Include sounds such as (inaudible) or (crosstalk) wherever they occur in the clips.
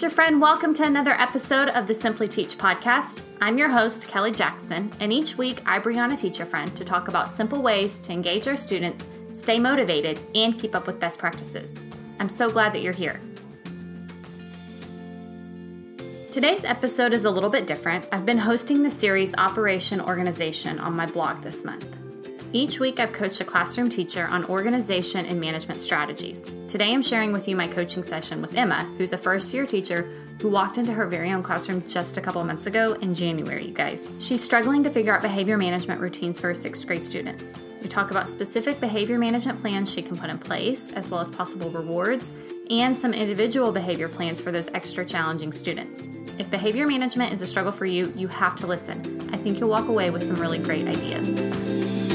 Teacher friend, welcome to another episode of the Simply Teach podcast. I'm your host, Kelly Jackson, and each week I bring on a teacher friend to talk about simple ways to engage our students, stay motivated, and keep up with best practices. I'm so glad that you're here. Today's episode is a little bit different. I've been hosting the series Operation Organization on my blog this month. Each week, I've coached a classroom teacher on organization and management strategies. Today, I'm sharing with you my coaching session with Emma, who's a first year teacher who walked into her very own classroom just a couple months ago in January, you guys. She's struggling to figure out behavior management routines for her sixth grade students. We talk about specific behavior management plans she can put in place, as well as possible rewards, and some individual behavior plans for those extra challenging students. If behavior management is a struggle for you, you have to listen. I think you'll walk away with some really great ideas.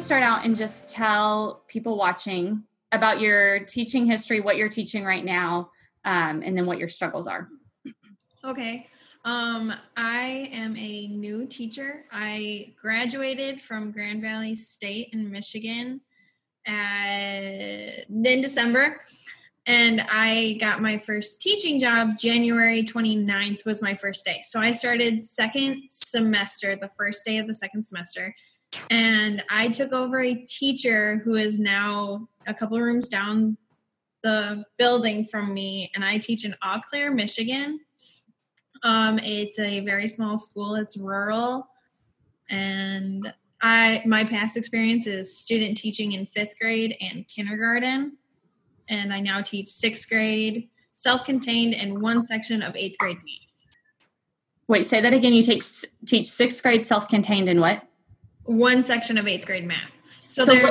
Start out and just tell people watching about your teaching history, what you're teaching right now, um, and then what your struggles are. Okay. Um, I am a new teacher. I graduated from Grand Valley State in Michigan at, in December. And I got my first teaching job January 29th was my first day. So I started second semester, the first day of the second semester and I took over a teacher who is now a couple rooms down the building from me, and I teach in Eau Claire, Michigan. Um, it's a very small school. It's rural, and I my past experience is student teaching in fifth grade and kindergarten, and I now teach sixth grade, self-contained, and one section of eighth grade. Wait, say that again. You teach teach sixth grade self-contained and what? One section of eighth grade math. So, so there's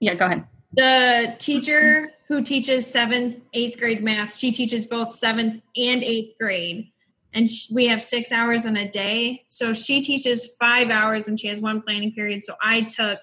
yeah, go ahead. The teacher who teaches seventh, eighth grade math, she teaches both seventh and eighth grade. And we have six hours in a day. So she teaches five hours and she has one planning period. So I took,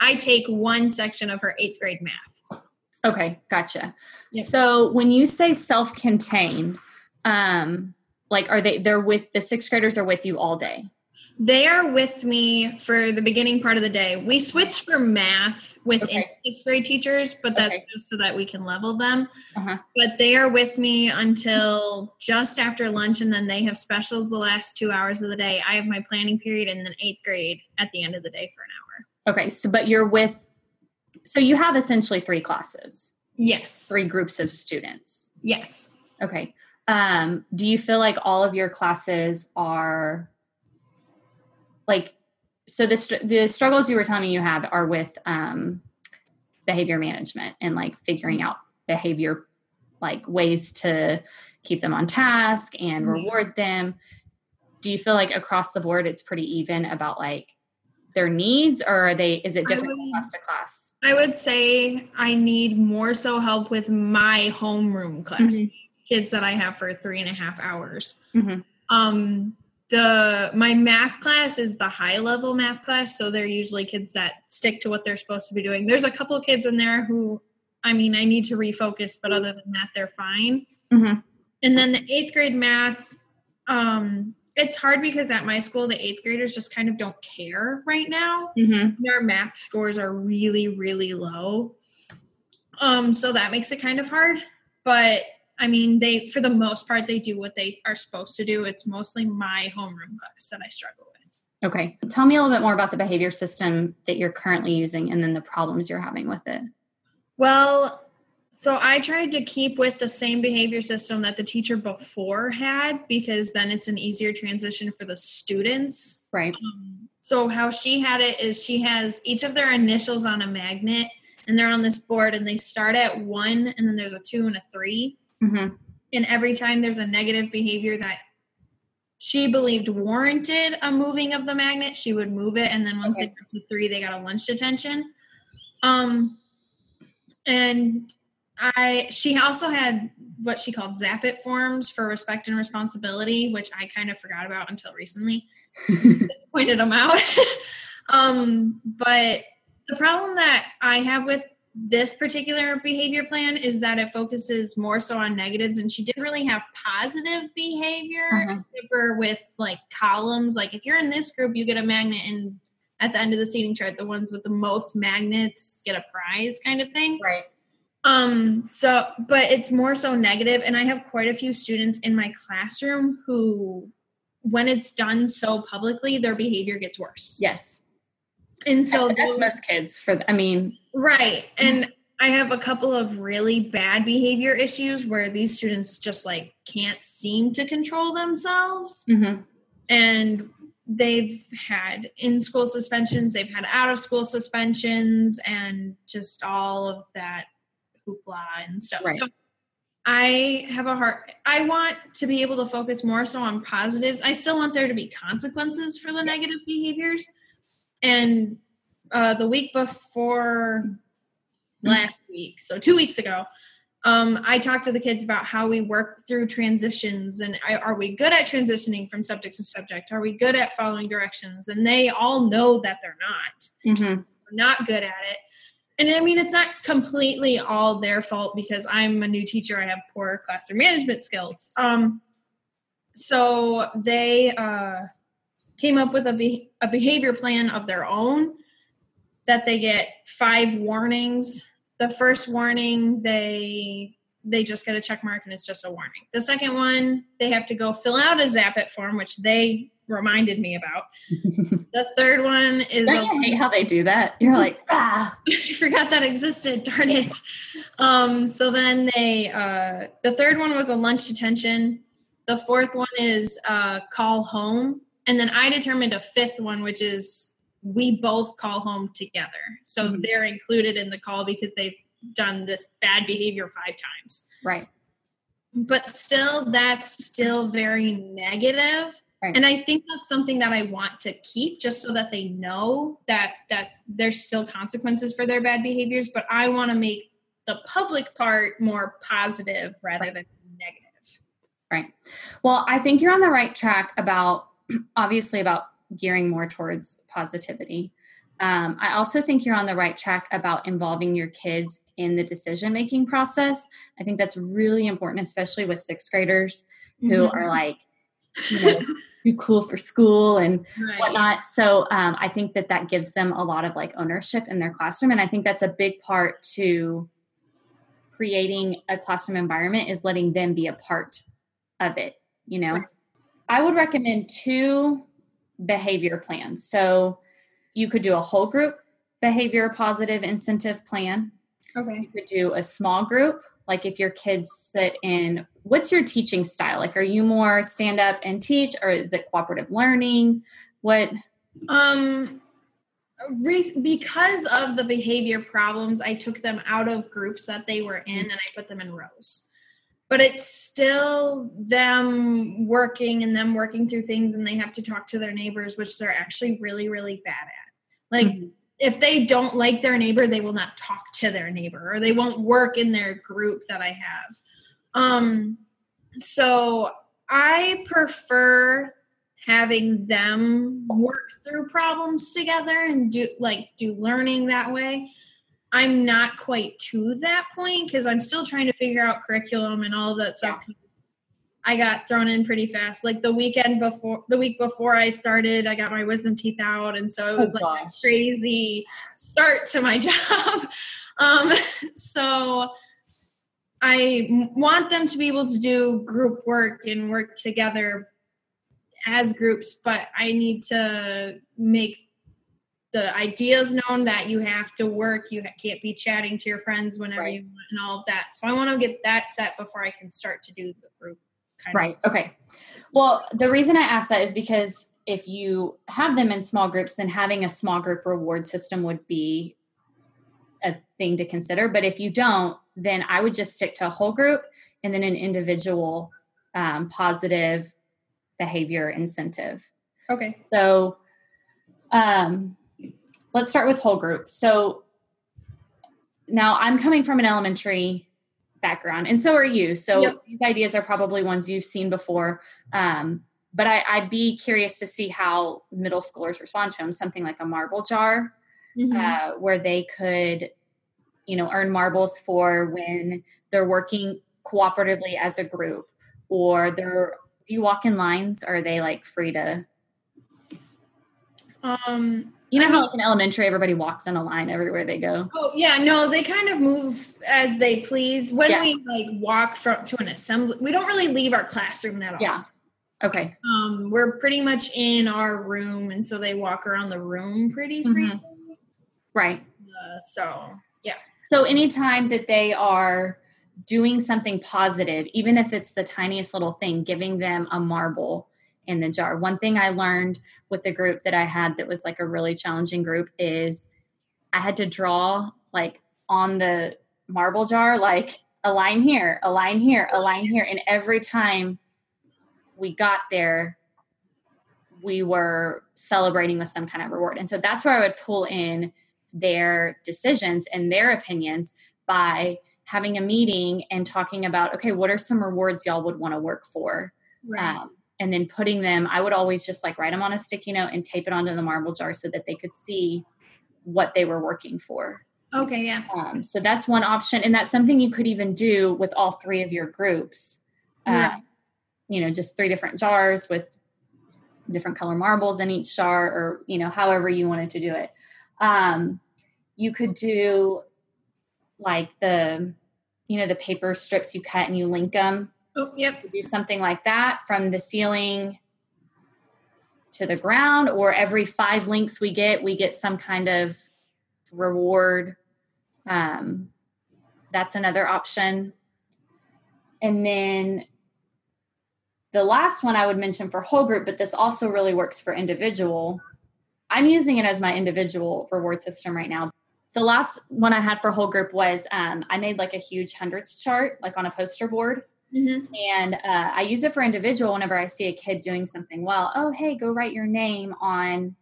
I take one section of her eighth grade math. Okay, gotcha. Yep. So when you say self contained, um, like are they, they're with the sixth graders are with you all day? They are with me for the beginning part of the day. We switch for math with okay. sixth grade teachers, but that's okay. just so that we can level them. Uh-huh. But they are with me until just after lunch, and then they have specials the last two hours of the day. I have my planning period, and then eighth grade at the end of the day for an hour. Okay, so but you're with, so you have essentially three classes. Yes. Three groups of students. Yes. Okay. Um, do you feel like all of your classes are like so the the struggles you were telling me you have are with um, behavior management and like figuring out behavior like ways to keep them on task and mm-hmm. reward them do you feel like across the board it's pretty even about like their needs or are they is it different would, class to class i would say i need more so help with my homeroom class mm-hmm. kids that i have for three and a half hours mm-hmm. um the my math class is the high level math class so they're usually kids that stick to what they're supposed to be doing there's a couple kids in there who i mean i need to refocus but other than that they're fine mm-hmm. and then the eighth grade math um it's hard because at my school the eighth graders just kind of don't care right now mm-hmm. their math scores are really really low um so that makes it kind of hard but I mean, they for the most part they do what they are supposed to do. It's mostly my homeroom class that I struggle with. Okay. Tell me a little bit more about the behavior system that you're currently using and then the problems you're having with it. Well, so I tried to keep with the same behavior system that the teacher before had because then it's an easier transition for the students. Right. Um, so how she had it is she has each of their initials on a magnet and they're on this board and they start at one and then there's a two and a three Mm-hmm. And every time there's a negative behavior that she believed warranted a moving of the magnet, she would move it. And then once okay. they got to three, they got a lunch detention. Um, and I she also had what she called zap it forms for respect and responsibility, which I kind of forgot about until recently. (laughs) pointed them out. (laughs) um, but the problem that I have with this particular behavior plan is that it focuses more so on negatives and she didn't really have positive behavior uh-huh. with like columns. Like if you're in this group you get a magnet and at the end of the seating chart the ones with the most magnets get a prize kind of thing. Right. Um so but it's more so negative and i have quite a few students in my classroom who when it's done so publicly their behavior gets worse. Yes and so that's those, most kids for i mean right and i have a couple of really bad behavior issues where these students just like can't seem to control themselves mm-hmm. and they've had in school suspensions they've had out of school suspensions and just all of that hoopla and stuff. Right. So I have a heart. I want to be able to focus more so on positives. I still want there to be consequences for the negative behaviors. And uh, the week before last week, so two weeks ago, um, I talked to the kids about how we work through transitions and I, are we good at transitioning from subject to subject? Are we good at following directions? And they all know that they're not. Mm-hmm. not good at it and I mean, it's not completely all their fault because I'm a new teacher. I have poor classroom management skills. Um, so they uh, came up with a, be- a behavior plan of their own that they get five warnings. The first warning, they they just get a check mark and it's just a warning. The second one, they have to go fill out a Zap-It form, which they reminded me about. (laughs) the third one is Don't you hate how they do that? You're (laughs) like, ah, (laughs) I forgot that existed. Darn it. Um, so then they uh, the third one was a lunch detention. The fourth one is uh, call home, and then I determined a fifth one, which is we both call home together. So mm-hmm. they're included in the call because they've done this bad behavior five times. Right. But still, that's still very negative Right. And I think that's something that I want to keep just so that they know that that's there's still consequences for their bad behaviors, but I want to make the public part more positive rather right. than negative. Right. Well, I think you're on the right track about obviously about gearing more towards positivity. Um, I also think you're on the right track about involving your kids in the decision making process. I think that's really important, especially with sixth graders who mm-hmm. are like, you know, (laughs) too cool for school and right. whatnot. So um, I think that that gives them a lot of like ownership in their classroom, and I think that's a big part to creating a classroom environment is letting them be a part of it. You know, right. I would recommend two behavior plans. So you could do a whole group behavior positive incentive plan. Okay. You could do a small group like if your kids sit in what's your teaching style like are you more stand up and teach or is it cooperative learning what um re- because of the behavior problems i took them out of groups that they were in and i put them in rows but it's still them working and them working through things and they have to talk to their neighbors which they're actually really really bad at like mm-hmm if they don't like their neighbor, they will not talk to their neighbor or they won't work in their group that I have. Um, so I prefer having them work through problems together and do like do learning that way. I'm not quite to that point because I'm still trying to figure out curriculum and all of that stuff. Yeah. I got thrown in pretty fast. Like the weekend before, the week before I started, I got my wisdom teeth out, and so it oh, was oh, like crazy start to my (laughs) job. um, so I want them to be able to do group work and work together as groups, but I need to make the ideas known that you have to work you can't be chatting to your friends whenever right. you want and all of that so i want to get that set before i can start to do the group right. Okay. Well, the reason I ask that is because if you have them in small groups, then having a small group reward system would be a thing to consider. But if you don't, then I would just stick to a whole group and then an individual um, positive behavior incentive. Okay. So um, let's start with whole group. So now I'm coming from an elementary background, and so are you. So yep. these ideas are probably ones you've seen before. Um, but I, would be curious to see how middle schoolers respond to them. Something like a marble jar, mm-hmm. uh, where they could you know, earn marbles for when they're working cooperatively as a group or they're do you walk in lines or are they like free to Um, you know how like in elementary everybody walks in a line everywhere they go oh yeah, no, they kind of move as they please. When Yeah. we like walk from to an assembly, we don't really leave our classroom that often. Yeah. okay Um, we're pretty much in our room, and so they walk around the room pretty Mhm. freely. right Uh, so yeah. so anytime that they are doing something positive even if it's the tiniest little thing giving them a marble in the jar. One thing i learned with the group that i had that was like a really challenging group is i had to draw like on the marble jar like a line here a line here a line here. And every time we got there we were celebrating with some kind of reward. And so that's where i would pull in their decisions and their opinions by having a meeting and talking about okay what are some rewards y'all would want to work for? Right. um, and then putting them i would always just like write them on a sticky note and tape it onto the marble jar so that they could see what they were working for. Okay, yeah. um, so that's one option and that's something you could even do with all three of your groups. Uh, you know just three different jars with different color marbles in each jar or you know however you wanted to do it. Um, you could do like the you know the paper strips you cut and you link them Oh, yep. do something like that from the ceiling to the ground or every five links we get we get some kind of reward. Um, that's another option. And then the last one i would mention for whole group but this also really works for individual. I'm using it as my individual reward system right now. The last one i had for whole group was um, i made like a huge hundreds chart like on a poster board hmm and uh, I use it for individual whenever I see a kid doing something well. Oh, hey, go write your name on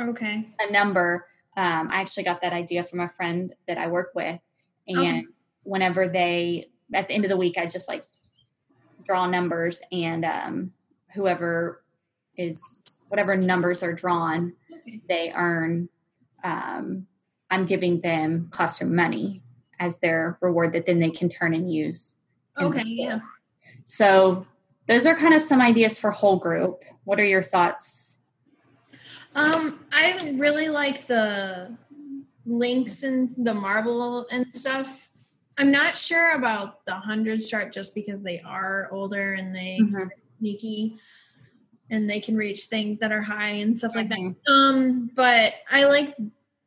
Okay. a number. Um, I actually got that idea from a friend that I work with. And Okay. whenever they, at the end of the week, I just like draw numbers and um, whoever is, whatever numbers are drawn, Okay. they earn, um, I'm giving them classroom money as their reward that then they can turn and use. Okay. Yeah. So those are kind of some ideas for whole group. What are your thoughts? Um, I really like the links and the marble and stuff. I'm not sure about the hundred stripe just because they are older and they Mhm. sneaky and they can reach things that are high and stuff like that. Mhm. Um, but I like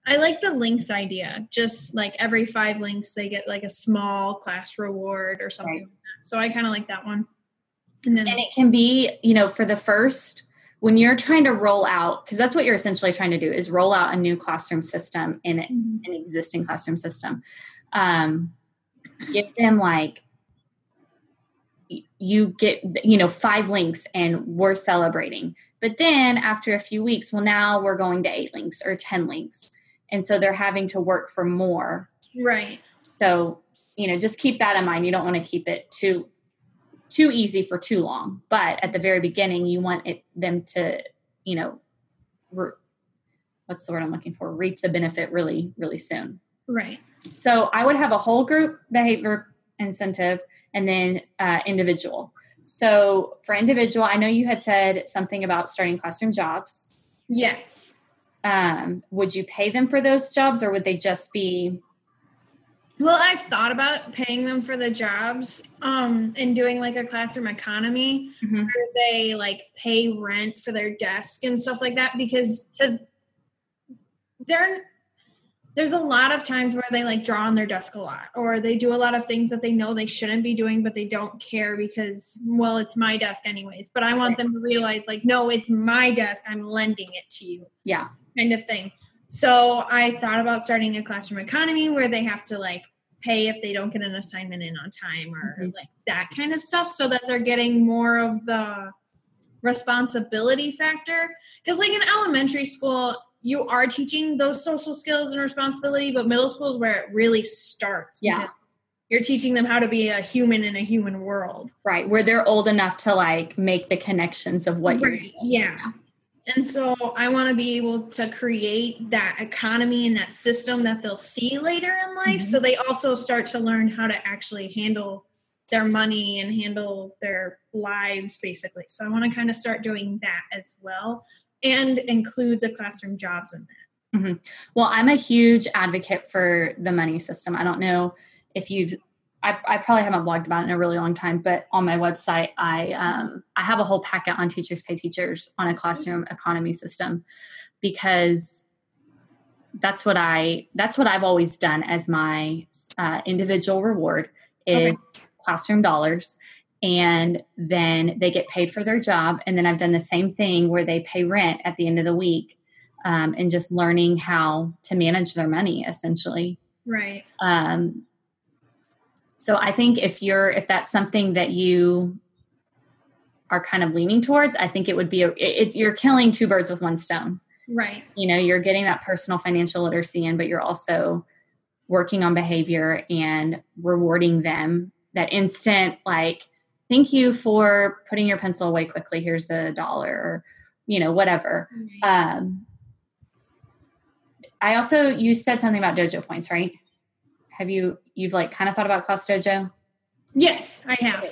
I like the links idea. Just like every five links, they get like a small class reward or something Right. like that. So I kind of like that one. And then And it can be, you know, for the first when you're trying to roll out because that's what you're essentially trying to do is roll out a new classroom system in Mhm. an existing classroom system. Um, give them like you get you know five links and we're celebrating but then after a few weeks well now we're going to eight links or 10 links and so they're having to work for more right. So, you know, just keep that in mind. You don't want to keep it too too easy for too long. But at the very beginning, you want it them to, you know, re- what's the word I'm looking for? Reap the benefit really, really soon. Right. So I would have a whole group behavior incentive and then uh, individual. So for individual, I know you had said something about starting classroom jobs. Yes. Um, would you pay them for those jobs or would they just be Well, I've thought about paying them for the jobs um, and doing like a classroom economy Mhm. where they like pay rent for their desk and stuff like that because to there there's a lot of times where they like draw on their desk a lot or they do a lot of things that they know they shouldn't be doing but they don't care because well it's my desk anyways but i want them to realize like no it's my desk. I'm lending it to you. Yeah kind of thing. So I thought about starting a classroom economy where they have to like pay if they don't get an assignment in on time or Mhm. like that kind of stuff so that they're getting more of the responsibility factor. Because like in elementary school, you are teaching those social skills and responsibility, but middle school is where it really starts. Yeah. You're teaching them how to be a human in a human world. right where they're old enough to like make the connections of what you're Right. Yeah. And so I want to be able to create that economy and that system that they'll see later in life. Mm-hmm. So they also start to learn how to actually handle their money and handle their lives basically. So I want to kind of start doing that as well and include the classroom jobs in that. Mm-hmm. Well, I'm a huge advocate for the money system. I don't know if you've I, I, probably haven't blogged about it in a really long time, but on my website, I um, I have a whole packet on teachers pay teachers on a classroom economy system because that's what I that's what I've always done as my uh, individual reward is okay. classroom dollars, and then they get paid for their job, and then I've done the same thing where they pay rent at the end of the week, um, and just learning how to manage their money essentially. Right. Um, so I think if you're if that's something that you are kind of leaning towards, I think it would be a it's you're killing two birds with one stone. Right. You know, you're getting that personal financial literacy in, but you're also working on behavior and rewarding them that instant like thank you for putting your pencil away quickly here's a dollar or you know whatever right. um i also you said something about dojo points right have you you've like kind of thought about class dojo yes i have.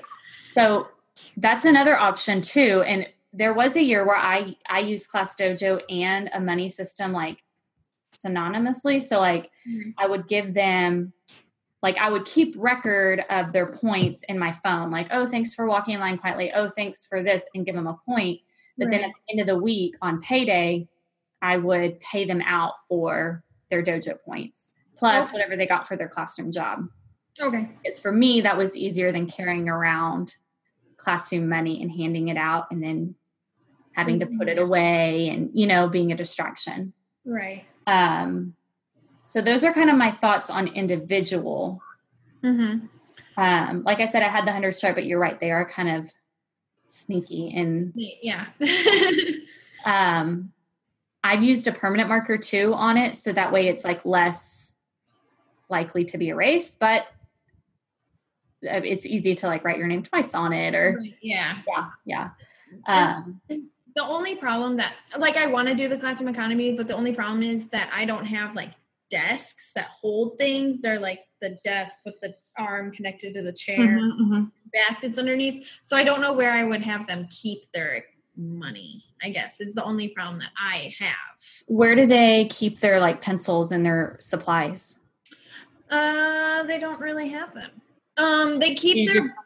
So that's another option too and there was a year where i i used class dojo and a money system like synonymously. So like mm-hmm. i would give them like i would keep record of their points in my phone like oh thanks for walking in line quietly. Oh thanks for this and give them a point. But right. then at the end of the week on payday i would pay them out for their dojo points plus okay. whatever they got for their classroom job. Okay. Because for me, that was easier than carrying around classroom money and handing it out and then having mm-hmm. to put it mm-hmm. away and, you know, being a distraction. Right. Um, so those are kind of my thoughts on individual. Mm-hmm. Um, like I said, I had the hundreds chart, but you're right. They are kind of sneaky and yeah. (laughs) um, I've used a permanent marker too on it. So that way it's like less likely to be erased, but uh, it's easy to like write your name twice on it or yeah. Yeah yeah. Um, the only problem that like i want to do the classroom economy but the only problem is that i don't have like desks that hold things. They're like the desk with the arm connected to the chair mm-hmm, mm-hmm. baskets underneath. So i don't know where i would have them keep their money i guess is the only problem that i have. Where do they keep their like pencils and their supplies uh, they don't really have them. Um, they keep you their just...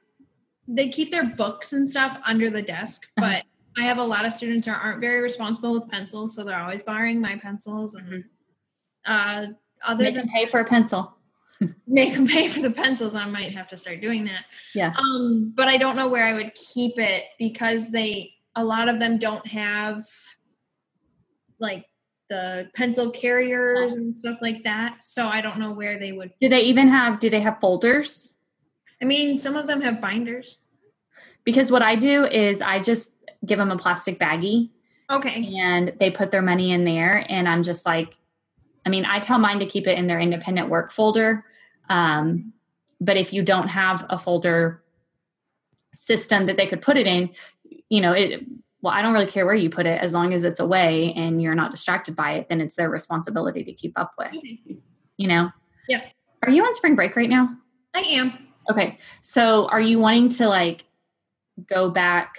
they keep their books and stuff under the desk, uh-huh. but I have a lot of students who aren't very responsible with pencils, so they're always borrowing my pencils and mm-hmm. uh, other make than pay for a pencil. (laughs) make them pay for the pencils. I might have to start doing that. Yeah. Um, but I don't know where I would keep it because they a lot of them don't have like the pencil carriers and stuff like that. So I don't know where they would. Do they even have? Do they have folders? I mean, some of them have binders. Because what I do is I just give them a plastic baggie. Okay. And they put their money in there, and I'm just like, I mean, I tell mine to keep it in their independent work folder. Um, but if you don't have a folder system that they could put it in, you know, it well, I don't really care where you put it as long as it's away and you're not distracted by it, then it's their responsibility to keep up with. Mm-hmm. You know? Yeah. Are you on spring break right now? I am. Okay. So are you wanting to like go back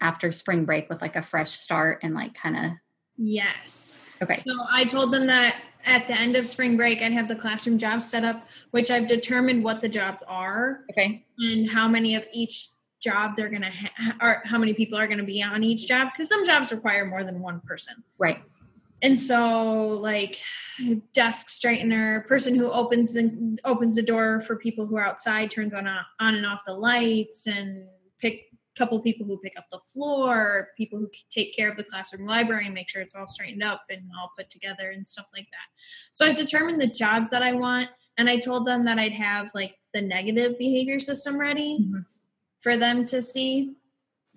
after spring break with like a fresh start and like kind of Yes. Okay. So I told them that at the end of spring break I'd have the classroom jobs set up, which I've determined what the jobs are. Okay. And how many of each job they're going to ha- or how many people are going to be on each job because some jobs require more than one person. Right. And so like desk straightener person who opens and opens the door for people who are outside turns on on and off the lights and pick couple people who pick up the floor people who take care of the classroom library and make sure it's all straightened up and all put together and stuff like that. So i've determined the jobs that i want and i told them that i'd have like the negative behavior system ready. Mm-hmm for them to see.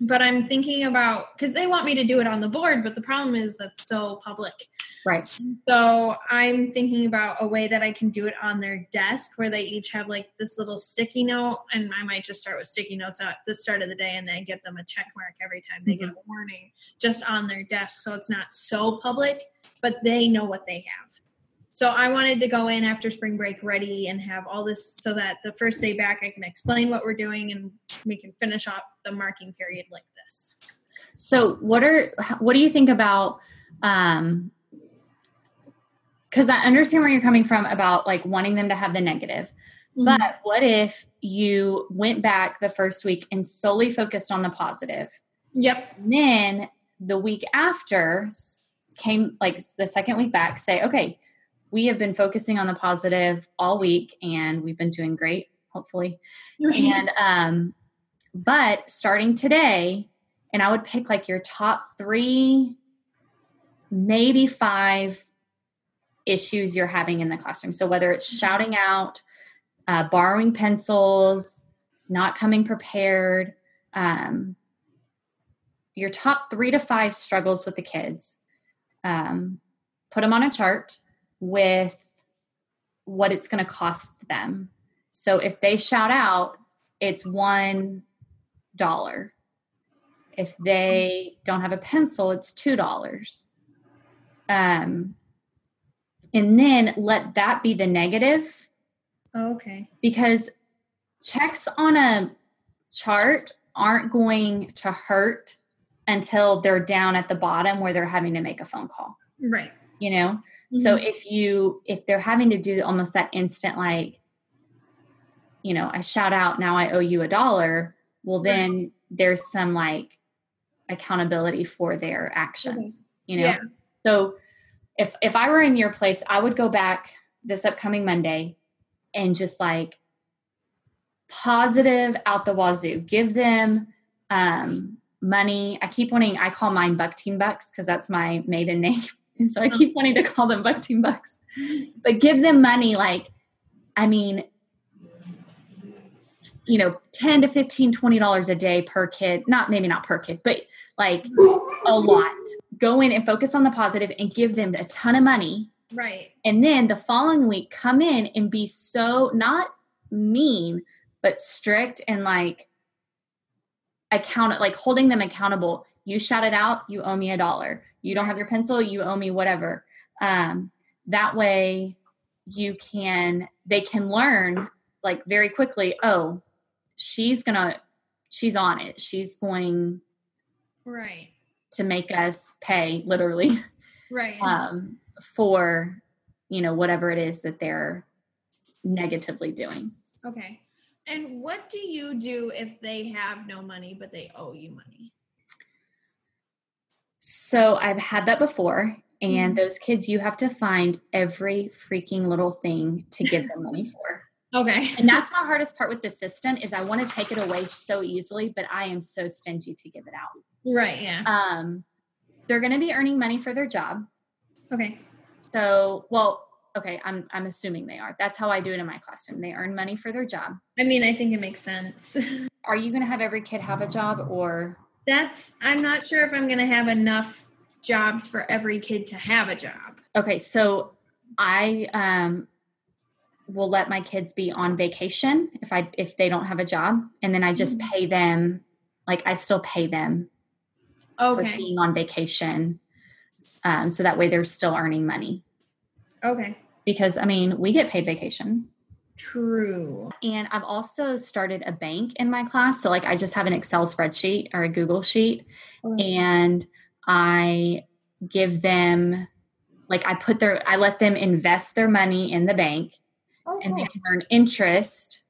But I'm thinking about because they want me to do it on the board, but the problem is that's so public. Right. So I'm thinking about a way that I can do it on their desk where they each have like this little sticky note. And I might just start with sticky notes at the start of the day and then give them a check mark every time they mm-hmm. get a warning just on their desk. So it's not so public, but they know what they have. So I wanted to go in after spring break ready and have all this so that the first day back I can explain what we're doing and we can finish off the marking period like this. So what are what do you think about um because I understand where you're coming from about like wanting them to have the negative. Mm-hmm. But what if you went back the first week and solely focused on the positive? Yep. And then the week after came like the second week back, say, okay, we have been focusing on the positive all week and we've been doing great, hopefully. and um, but starting today, and I would pick like your top three, maybe five issues you're having in the classroom. So whether it's mm-hmm. shouting out, uh, borrowing pencils, not coming prepared, um, your top three to five struggles with the kids, um, put them on a chart with what it's going to cost them. So if they shout out, it's one dollar. If they don't have a pencil, it's two dollars. Um, and then let that be the negative. Oh, okay. Because checks on a chart aren't going to hurt until they're down at the bottom where they're having to make a phone call. Right. You know? Mm-hmm. So if you if they're having to do almost that instant like you know, I shout out now I owe you a dollar, well then right. there's some like accountability for their actions, okay. you know. Yeah. So if if I were in your place, I would go back this upcoming Monday and just like positive out the wazoo. Give them um, money. I keep wanting. I call mine Buck Team Bucks because that's my maiden (laughs) name, and (laughs) so I oh. keep wanting to call them Buck Team Bucks. But give them money. Like, I mean, you know 10 to 15 20 dollars a day per kid not maybe not per kid but like a lot go in and focus on the positive and give them a ton of money right and then the following week come in and be so not mean but strict and like account like holding them accountable you shout it out you owe me a dollar. You don't have your pencil you owe me whatever. Um, that way you can they can learn like very quickly oh she's gonna she's on it. She's going right. to make us pay literally. Right. (laughs) Um for you know whatever it is that they're negatively doing. Okay. And what do you do if they have no money but they owe you money so i've had that before and mm-hmm. those kids you have to find every freaking little thing to give them money for (laughs) Okay. and that's my hardest part with the system is I want to take it away so easily, but I am so stingy to give it out. Right, yeah. Um they're going to be earning money for their job. Okay. So, well, okay, I'm I'm assuming they are. That's how I do it in my classroom. They earn money for their job. I mean, I think it makes sense. (laughs) are you going to have every kid have a job or That's I'm not sure if I'm going to have enough jobs for every kid to have a job. Okay, so I um will let my kids be on vacation if I if they don't have a job, and then I just mm-hmm. pay them like I still pay them okay. for being on vacation, um, so that way they're still earning money. Okay. Because I mean, we get paid vacation. True. And I've also started a bank in my class. So, like, I just have an Excel spreadsheet or a Google sheet, oh. and I give them, like, I put their, I let them invest their money in the bank oh, and they can earn interest.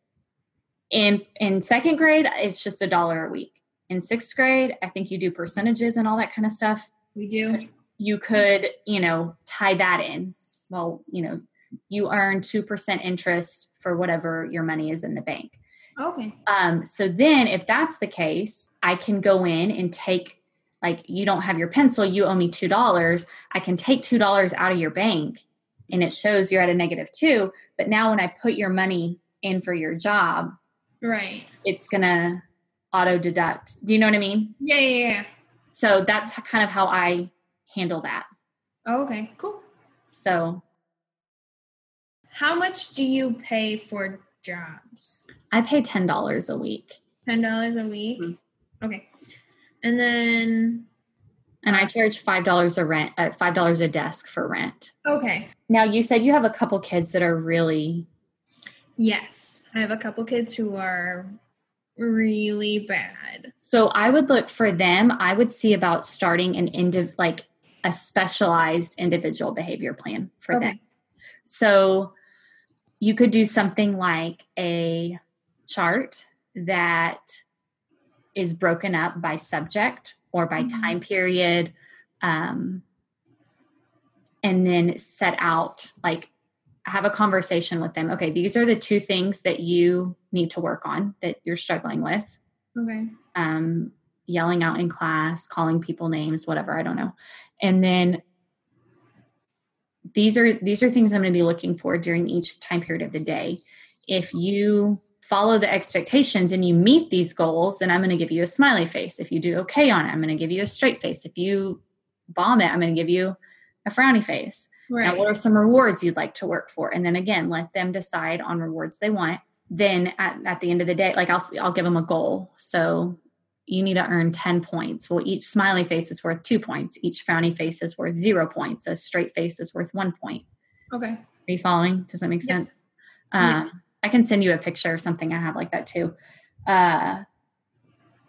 In in second grade, it's just a dollar a week. In sixth grade, I think you do percentages and all that kind of stuff. We do. You could, you know, tie that in. Well, you know, you earn 2% interest for whatever your money is in the bank. Okay. Um, so then if that's the case, I can go in and take like you don't have your pencil, you owe me two dollars. I can take two dollars out of your bank and it shows you're at a negative two. But now when I put your money in for your job, right, it's gonna auto deduct. Do you know what I mean? Yeah, yeah, yeah. So that's kind of how I handle that. Oh, okay, cool. So, How much do you pay for jobs? I pay $10 a week. Ten dollars a week. Mhm. Okay, and then And I charge $5 a rent, uh, $5 a desk for rent. okay, Now, you said you have a couple kids that are really yes, I have a couple kids who are really bad. So I would look for them. I would see about starting an indiv like a specialized individual behavior plan for Okay. them. So you could do something like a chart that is broken up by subject or by Mhm. time period, um, and then set out like have a conversation with them. Okay, these are the two things that you need to work on that you're struggling with Okay. um, yelling out in class, calling people names, whatever, I don't know. And then these are these are things I'm going to be looking for during each time period of the day. If you follow the expectations and you meet these goals, then I'm going to give you a smiley face. If you do okay on it, I'm going to give you a straight face. If you bomb it, I'm going to give you a frowny face. Right. Now, what are some rewards you'd like to work for? And then again, let them decide on rewards they want. Then at, at the end of the day, like I'll I'll give them a goal. So you need to earn 10 points. Well, each smiley face is worth two points. Each frowny face is worth zero points. A straight face is worth one point. okay. Are you following? Does that make Yeah. sense? Yeah. Um, I can send you a picture or something I have like that too. Uh,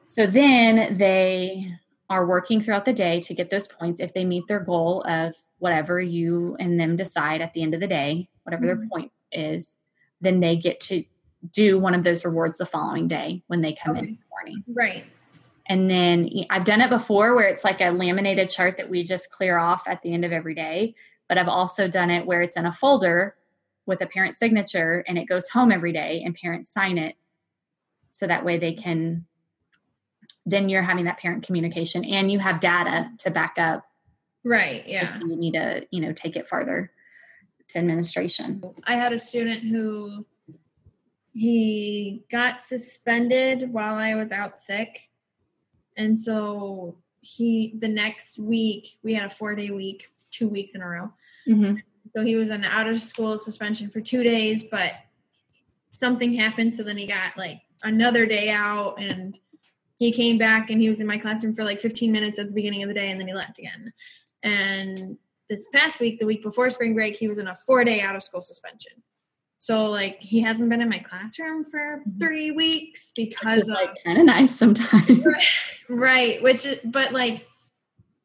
so then they are working throughout the day to get those points. If they meet their goal of whatever you and them decide at the end of the day, whatever their Mhm. point is, then they get to do one of those rewards the following day when they come in in the morning. Right. And then I've done it before where it's like a laminated chart that we just clear off at the end of every day. But I've also done it where it's in a folder with a parent signature and it goes home every day and parents sign it. So that way they can, then you're having that parent communication and you have data to back up Right. Yeah. you need to, you know, take it farther to administration. I had a student who he got suspended while I was out sick. And so he the next week we had a 4-day week, 2 weeks in a row. Mm-hmm. So he was on out of school suspension for 2 days, but something happened so then he got like another day out and he came back and he was in my classroom for like 15 minutes at the beginning of the day and then he left again. And this past week, the week before spring break, he was in a four day out of school suspension. So like he hasn't been in my classroom for Mhm. three weeks Which because is of like kind of nice sometimes. (laughs) right, which is but like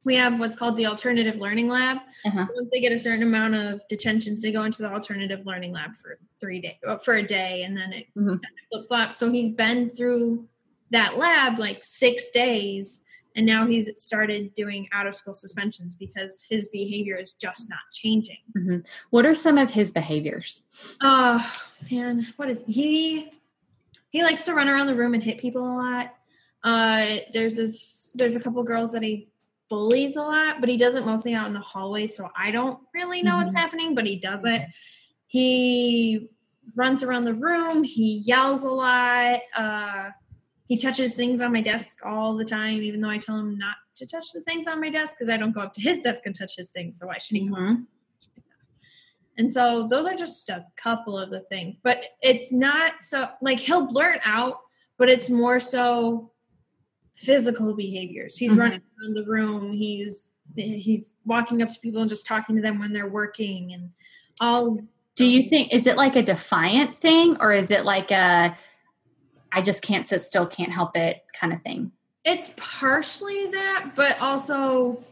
we have what's called the alternative learning lab. Uh-huh. So once they get a certain amount of detentions, they go into the alternative learning lab for three days for a day, and then it Mhm. flip flops. So he's been through that lab like six days, and now he's started doing out of school suspensions because his behavior is just not changing. What are some of his behaviors? Oh man, what is he? He likes to run around the room and hit people a lot. Uh, there's this. There's a couple girls that he bullies a lot, but he does it mostly out in the hallway, so I don't really know what's Mhm. happening. But he does it. He runs around the room. He yells a lot. Uh, he touches things on my desk all the time, even though I tell him not to touch the things on my desk because I don't go up to his desk and touch his things. So why should he? Mhm. And so those are just a couple of the things, but it's not so like he'll blurt out, but it's more so physical behaviors. He's Mhm. running around the room. He's he's walking up to people and just talking to them when they're working and all. Do you think is it like a defiant thing or is it like a I just can't sit still, can't help it kind of thing? It's partially that, but also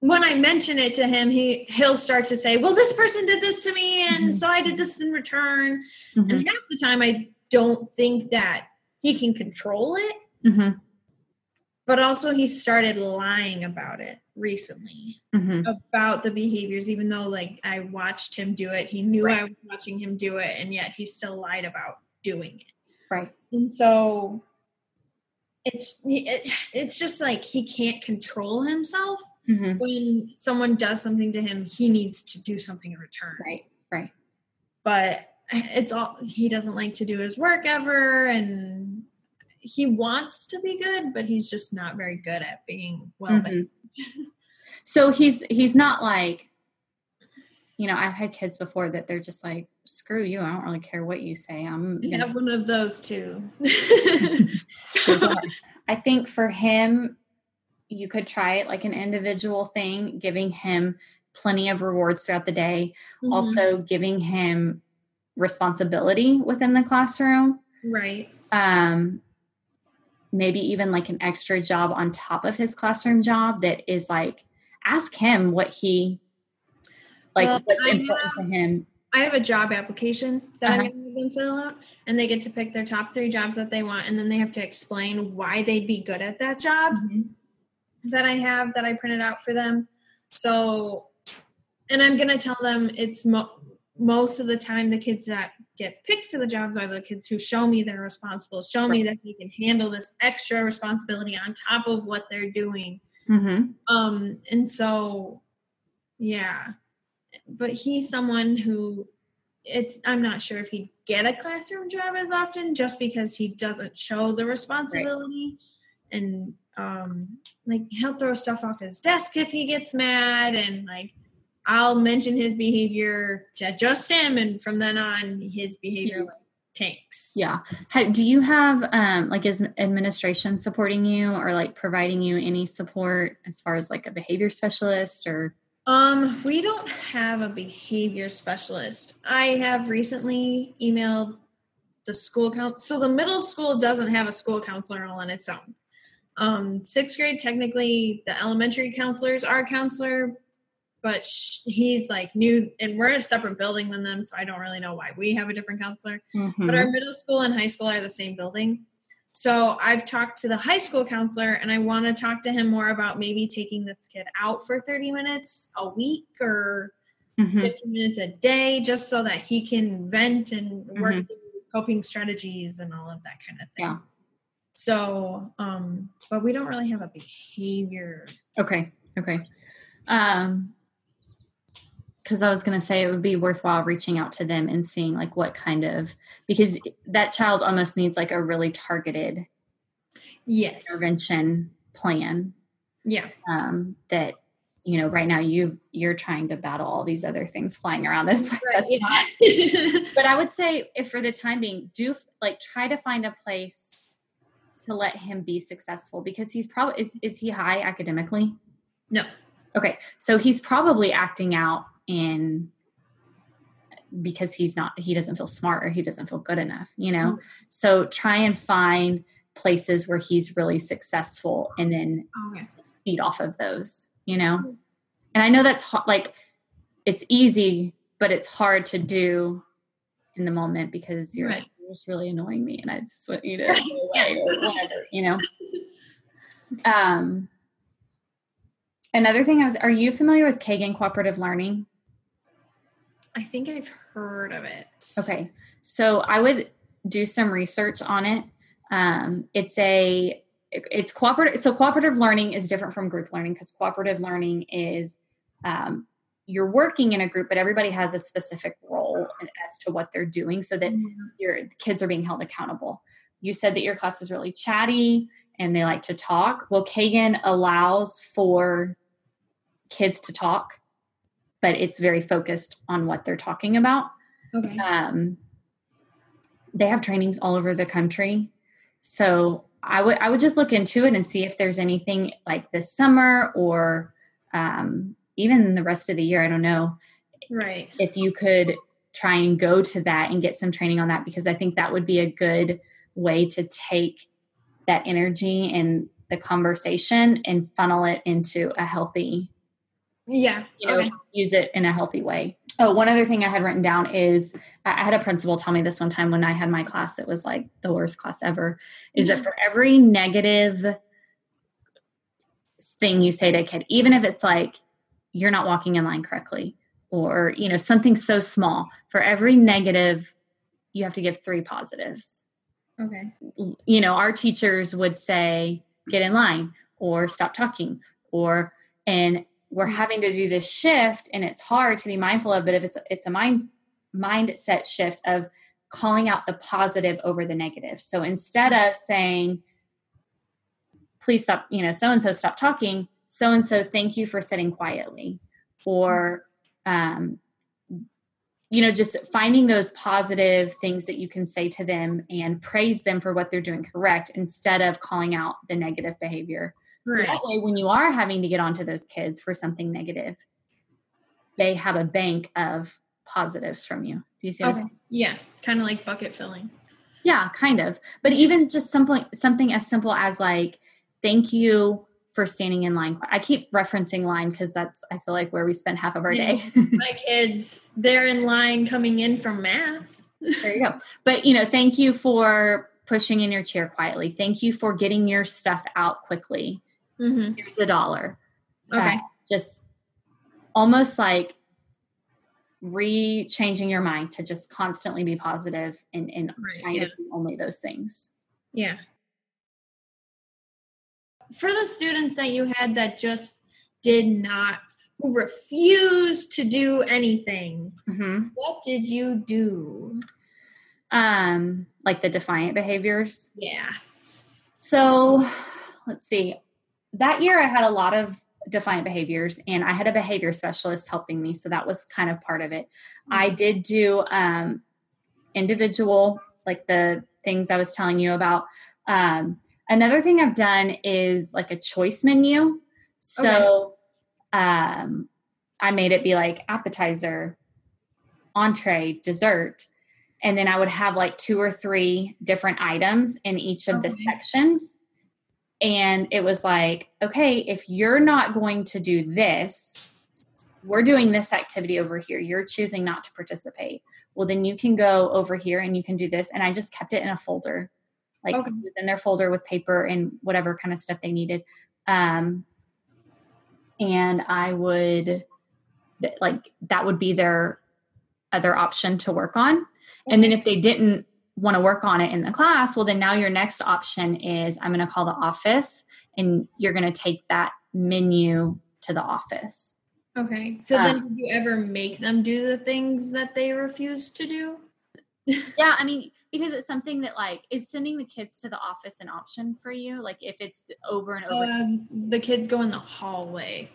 when I mention it to him, he he'll start to say, "Well, this person did this to me, and Mhm. so I did this in return." Mhm. And half the time, I don't think that he can control it. Mhm. but also he started lying about it recently Mhm. about the behaviors even though like i watched him do it he knew Right. i was watching him do it and yet he still lied about doing it Right. and so it's it, it's just like he can't control himself Mhm. when someone does something to him he needs to do something in return Right. Right. but it's all he doesn't like to do his work ever and he wants to be good but he's just not very good at being well Mhm. So he's he's not like you know, I've had kids before that they're just like, screw you. I don't really care what you say. I'm I have one of those too. (laughs) so, (laughs) I think for him, you could try it like an individual thing, giving him plenty of rewards throughout the day, mm-hmm. also giving him responsibility within the classroom. Right. Um, maybe even like an extra job on top of his classroom job that is like ask him what he like well, what's I important have, to him i have a job application that uh-huh. i'm going to them fill out and they get to pick their top three jobs that they want and then they have to explain why they'd be good at that job mm-hmm. that i have that i printed out for them so and i'm going to tell them it's mo- most of the time the kids that get picked for the jobs are the kids who show me they're responsible show right. me that they can handle this extra responsibility on top of what they're doing mm-hmm. um and so yeah but he's someone who it's i'm not sure if he'd get a classroom job as often just because he doesn't show the responsibility right. and um like he'll throw stuff off his desk if he gets mad and like I'll mention his behavior to just him, and from then on, his behavior like, tanks. Yeah. How, do you have um, like is administration supporting you or like providing you any support as far as like a behavior specialist or? Um, we don't have a behavior specialist. I have recently emailed the school count. So the middle school doesn't have a school counselor all on its own. Um, sixth grade, technically, the elementary counselors are a counselor, but he's like new and we're in a separate building than them so i don't really know why we have a different counselor mm-hmm. but our mm-hmm. middle school and high school are the same building so i've talked to the high school counselor and i want to talk to him more about maybe taking this kid out for 30 minutes a week or mm-hmm. 15 minutes a day just so that he can vent and work mm-hmm. through coping strategies and all of that kind of thing yeah so um but we don't really have a behavior okay okay um because I was going to say it would be worthwhile reaching out to them and seeing like what kind of because that child almost needs like a really targeted yes intervention plan. Yeah. Um, that you know right now you you're trying to battle all these other things flying around. That's, right, that's (laughs) but I would say if for the time being, do like try to find a place to let him be successful because he's probably is is he high academically? No. Okay, so he's probably acting out in because he's not he doesn't feel smart or he doesn't feel good enough you know mm-hmm. so try and find places where he's really successful and then okay. feed off of those you know mm-hmm. and i know that's like it's easy but it's hard to do in the moment because you're right. like just really annoying me and i just want you to away or whatever you know (laughs) um another thing i was are you familiar with kagan cooperative learning I think I've heard of it. Okay. So I would do some research on it. Um, it's a it's cooperative so cooperative learning is different from group learning because cooperative learning is um, you're working in a group but everybody has a specific role as to what they're doing so that mm-hmm. your kids are being held accountable you said that your class is really chatty and they like to talk well kagan allows for kids to talk but it's very focused on what they're talking about. Okay. Um, they have trainings all over the country. So I would I would just look into it and see if there's anything like this summer or um, even the rest of the year. I don't know. Right. If you could try and go to that and get some training on that because I think that would be a good way to take that energy and the conversation and funnel it into a healthy yeah you know okay. use it in a healthy way. Oh one other thing i had written down is i had a principal tell me this one time when i had my class that was like the worst class ever is that for every negative thing you say to a kid even if it's like you're not walking in line correctly or you know something so small for every negative you have to give three positives. Okay. You know our teachers would say get in line or stop talking or and we're mm. having to do this shift and it's hard to be mindful of but if it's it's a mind mindset shift of calling out the positive over the negative so instead of saying please stop you know so and so stop talking so and so thank you for sitting quietly or um, you know, just finding those positive things that you can say to them and praise them for what they're doing correct instead of calling out the negative behavior. Right. So that way, when you are having to get onto those kids for something negative, they have a bank of positives from you. Do you see? Okay. Yeah, kind of like bucket filling. Yeah, kind of. But even just something something as simple as like, "Thank you for standing in line. I keep referencing line because that's I feel like where we spend half of our day. My kids, they're in line coming in from math. there you go. But you know, thank you for pushing in your chair quietly. Thank you for getting your stuff out quickly. Mm-hmm. Here's a dollar. Okay. Uh, just almost like re-changing your mind to just constantly be positive and, and right, trying yeah. to see only those things. Yeah for the students that you had that just did not who refused to do anything mm-hmm. what did you do um like the defiant behaviors yeah so let's see that year i had a lot of defiant behaviors and i had a behavior specialist helping me so that was kind of part of it mm-hmm. i did do um individual like the things i was telling you about um Another thing I've done is like a choice menu. So okay. um, I made it be like appetizer, entree, dessert. And then I would have like two or three different items in each of okay. the sections. And it was like, okay, if you're not going to do this, we're doing this activity over here. You're choosing not to participate. Well, then you can go over here and you can do this. And I just kept it in a folder like okay. in their folder with paper and whatever kind of stuff they needed. Um, and I would like that would be their other option to work on. And then if they didn't want to work on it in the class, well, then now your next option is I'm going to call the office and you're going to take that menu to the office. Okay. So then, um, did you ever make them do the things that they refused to do? (laughs) yeah, I mean, because it's something that like is sending the kids to the office an option for you. Like if it's over and over. Um, the kids go in the hallway.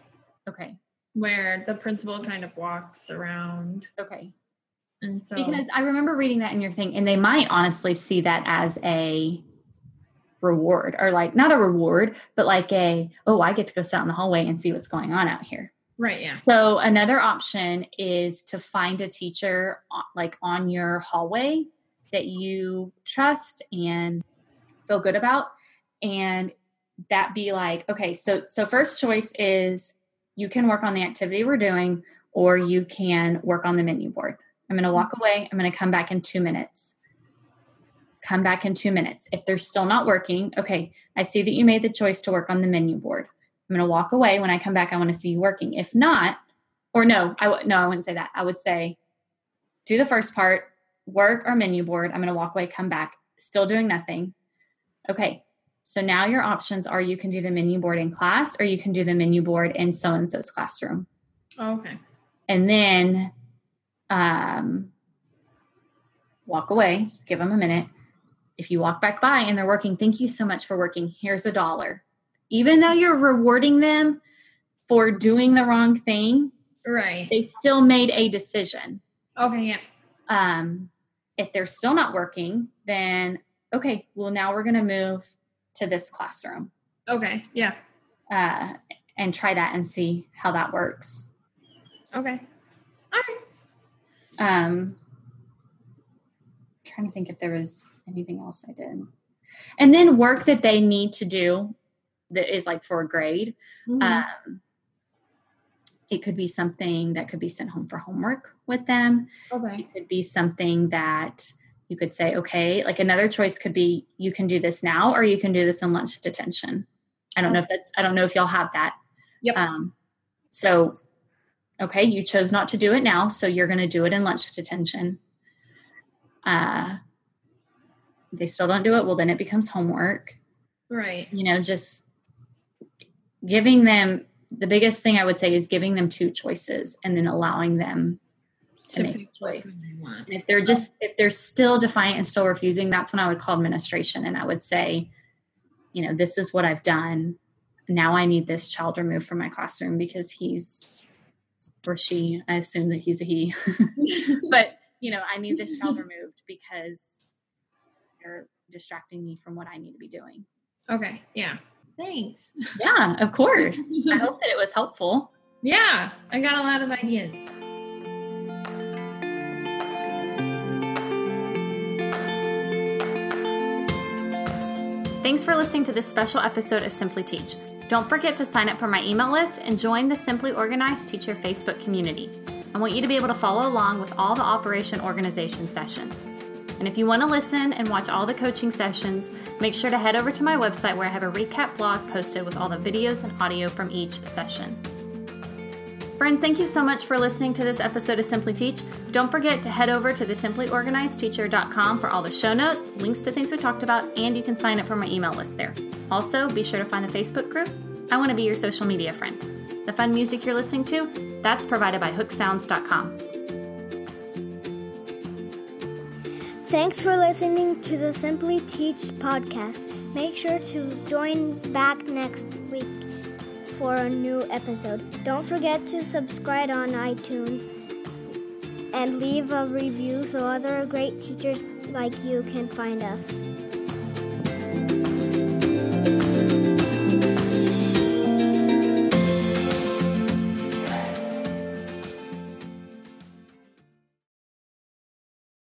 Okay. Where the principal kind of walks around. Okay. And so because I remember reading that in your thing, and they might honestly see that as a reward or like not a reward, but like a, oh, I get to go sit in the hallway and see what's going on out here. Right. Yeah. So another option is to find a teacher uh, like on your hallway that you trust and feel good about and that be like okay so so first choice is you can work on the activity we're doing or you can work on the menu board i'm going to walk away i'm going to come back in 2 minutes come back in 2 minutes if they're still not working okay i see that you made the choice to work on the menu board I'm going to walk away. When I come back, I want to see you working. If not, or no, I w- no, I wouldn't say that. I would say, do the first part, work our menu board. I'm going to walk away, come back, still doing nothing. Okay. So now your options are you can do the menu board in class or you can do the menu board in so and so's classroom. Oh, okay. And then um, walk away, give them a minute. If you walk back by and they're working, thank you so much for working. Here's a dollar even though you're rewarding them for doing the wrong thing, right? They still made a decision. Okay, yeah. Um, if they're still not working, then okay, well now we're going to move to this classroom. Okay, yeah. Uh, and try that and see how that works. Okay. All right. Um, trying to think if there was anything else I did. And then work that they need to do that is like for a grade. Mm-hmm. Um, it could be something that could be sent home for homework with them. Okay. It could be something that you could say, okay, like another choice could be you can do this now or you can do this in lunch detention. I don't okay. know if that's, I don't know if y'all have that. Yep. Um, so, okay, you chose not to do it now, so you're going to do it in lunch detention. Uh, they still don't do it, well, then it becomes homework. Right. You know, just giving them the biggest thing I would say is giving them two choices and then allowing them to, to make a choice. And if they're just if they're still defiant and still refusing, that's when I would call administration and I would say, you know, this is what I've done. Now I need this child removed from my classroom because he's or she. I assume that he's a he. (laughs) but, you know, I need this child (laughs) removed because they're distracting me from what I need to be doing. Okay. Yeah. Thanks. Yeah, of course. I (laughs) hope that it was helpful. Yeah, I got a lot of ideas. Thanks for listening to this special episode of Simply Teach. Don't forget to sign up for my email list and join the Simply Organized Teacher Facebook community. I want you to be able to follow along with all the Operation Organization sessions. And if you want to listen and watch all the coaching sessions, make sure to head over to my website where I have a recap blog posted with all the videos and audio from each session. Friends, thank you so much for listening to this episode of Simply Teach. Don't forget to head over to the simplyorganizedteacher.com for all the show notes, links to things we talked about, and you can sign up for my email list there. Also, be sure to find the Facebook group. I want to be your social media friend. The fun music you're listening to, that's provided by hooksounds.com. Thanks for listening to the Simply Teach podcast. Make sure to join back next week for a new episode. Don't forget to subscribe on iTunes and leave a review so other great teachers like you can find us.